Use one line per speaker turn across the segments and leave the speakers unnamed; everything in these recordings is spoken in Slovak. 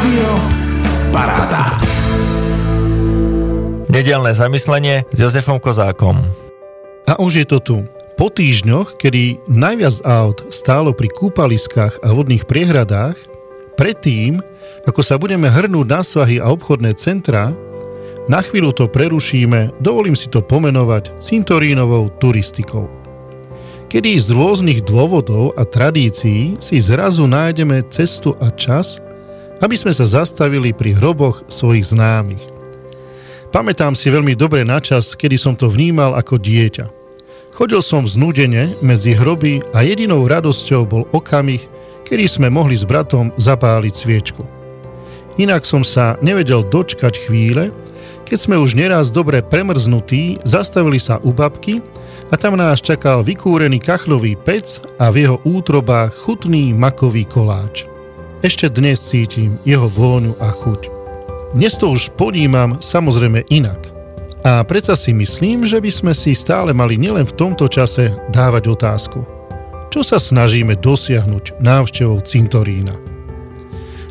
Rádio Paráda.
Nedelné zamyslenie s Jozefom Kozákom.
A už je to tu. Po týždňoch, kedy najviac aut stálo pri kúpaliskách a vodných priehradách, predtým, ako sa budeme hrnúť na svahy a obchodné centra, na chvíľu to prerušíme, dovolím si to pomenovať cintorínovou turistikou kedy z rôznych dôvodov a tradícií si zrazu nájdeme cestu a čas, aby sme sa zastavili pri hroboch svojich známych. Pamätám si veľmi dobre na čas, kedy som to vnímal ako dieťa. Chodil som znúdene medzi hroby a jedinou radosťou bol okamih, kedy sme mohli s bratom zapáliť sviečku. Inak som sa nevedel dočkať chvíle, keď sme už neraz dobre premrznutí zastavili sa u babky a tam nás čakal vykúrený kachlový pec a v jeho útrobách chutný makový koláč. Ešte dnes cítim jeho vôňu a chuť. Dnes to už ponímam samozrejme inak. A predsa si myslím, že by sme si stále mali nielen v tomto čase dávať otázku. Čo sa snažíme dosiahnuť návštevou cintorína?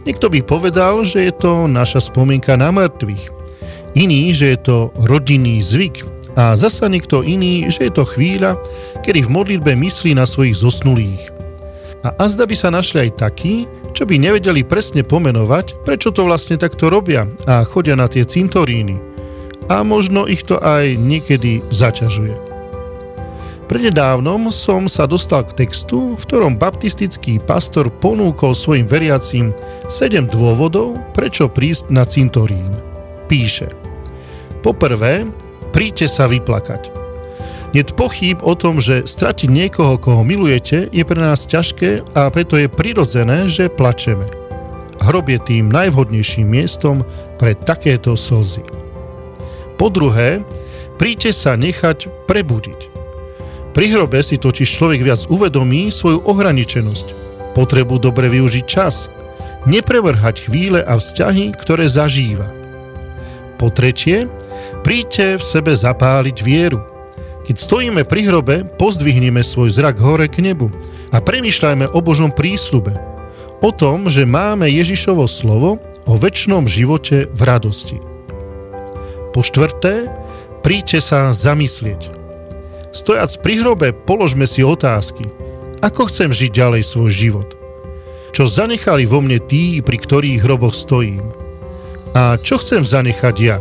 Niekto by povedal, že je to naša spomienka na mŕtvych. Iný, že je to rodinný zvyk, a zasa niekto iný, že je to chvíľa, kedy v modlitbe myslí na svojich zosnulých. A azda by sa našli aj takí, čo by nevedeli presne pomenovať, prečo to vlastne takto robia a chodia na tie cintoríny. A možno ich to aj niekedy zaťažuje. Prednedávnom som sa dostal k textu, v ktorom baptistický pastor ponúkol svojim veriacím 7 dôvodov, prečo prísť na cintorín. Píše Poprvé, príďte sa vyplakať. Niet pochyb o tom, že stratiť niekoho, koho milujete, je pre nás ťažké a preto je prirodzené, že plačeme. Hrob je tým najvhodnejším miestom pre takéto slzy. Po druhé, príďte sa nechať prebudiť. Pri hrobe si totiž človek viac uvedomí svoju ohraničenosť, potrebu dobre využiť čas, neprevrhať chvíle a vzťahy, ktoré zažíva. Po tretie, Príďte v sebe zapáliť vieru. Keď stojíme pri hrobe, pozdvihneme svoj zrak hore k nebu a premýšľajme o Božom prísľube. O tom, že máme Ježišovo slovo o väčšnom živote v radosti. Po štvrté, príďte sa zamyslieť. Stojac pri hrobe, položme si otázky. Ako chcem žiť ďalej svoj život? Čo zanechali vo mne tí, pri ktorých hroboch stojím? A čo chcem zanechať ja?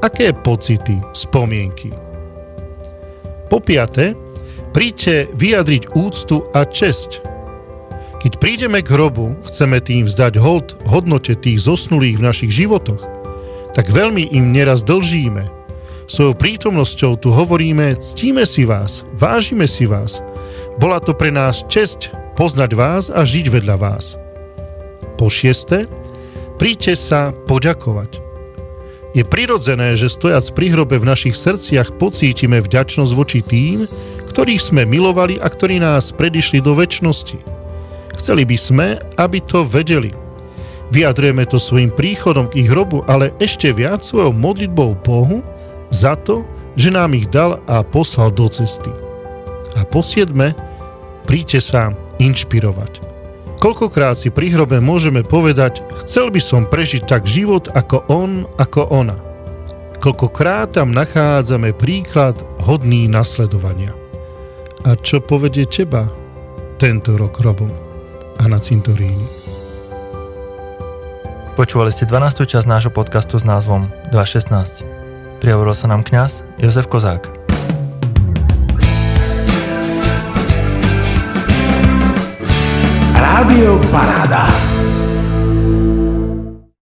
Aké pocity, spomienky? Po piate, príďte vyjadriť úctu a česť. Keď prídeme k hrobu, chceme tým vzdať hold hodnote tých zosnulých v našich životoch, tak veľmi im neraz dlžíme. Svojou prítomnosťou tu hovoríme, ctíme si vás, vážime si vás. Bola to pre nás česť poznať vás a žiť vedľa vás. Po šieste, príďte sa poďakovať. Je prirodzené, že stojac pri hrobe v našich srdciach pocítime vďačnosť voči tým, ktorých sme milovali a ktorí nás predišli do väčšnosti. Chceli by sme, aby to vedeli. Vyjadrujeme to svojim príchodom k ich hrobu, ale ešte viac svojou modlitbou Bohu za to, že nám ich dal a poslal do cesty. A po siedme, príďte sa inšpirovať. Koľkokrát si pri hrobe môžeme povedať, chcel by som prežiť tak život ako on, ako ona. Koľkokrát tam nachádzame príklad hodný nasledovania. A čo povedie teba tento rok robom a na cintoríni?
Počúvali ste 12. časť nášho podcastu s názvom 2.16. Prihovoril sa nám kňaz Jozef Kozák.
Rádio Paráda.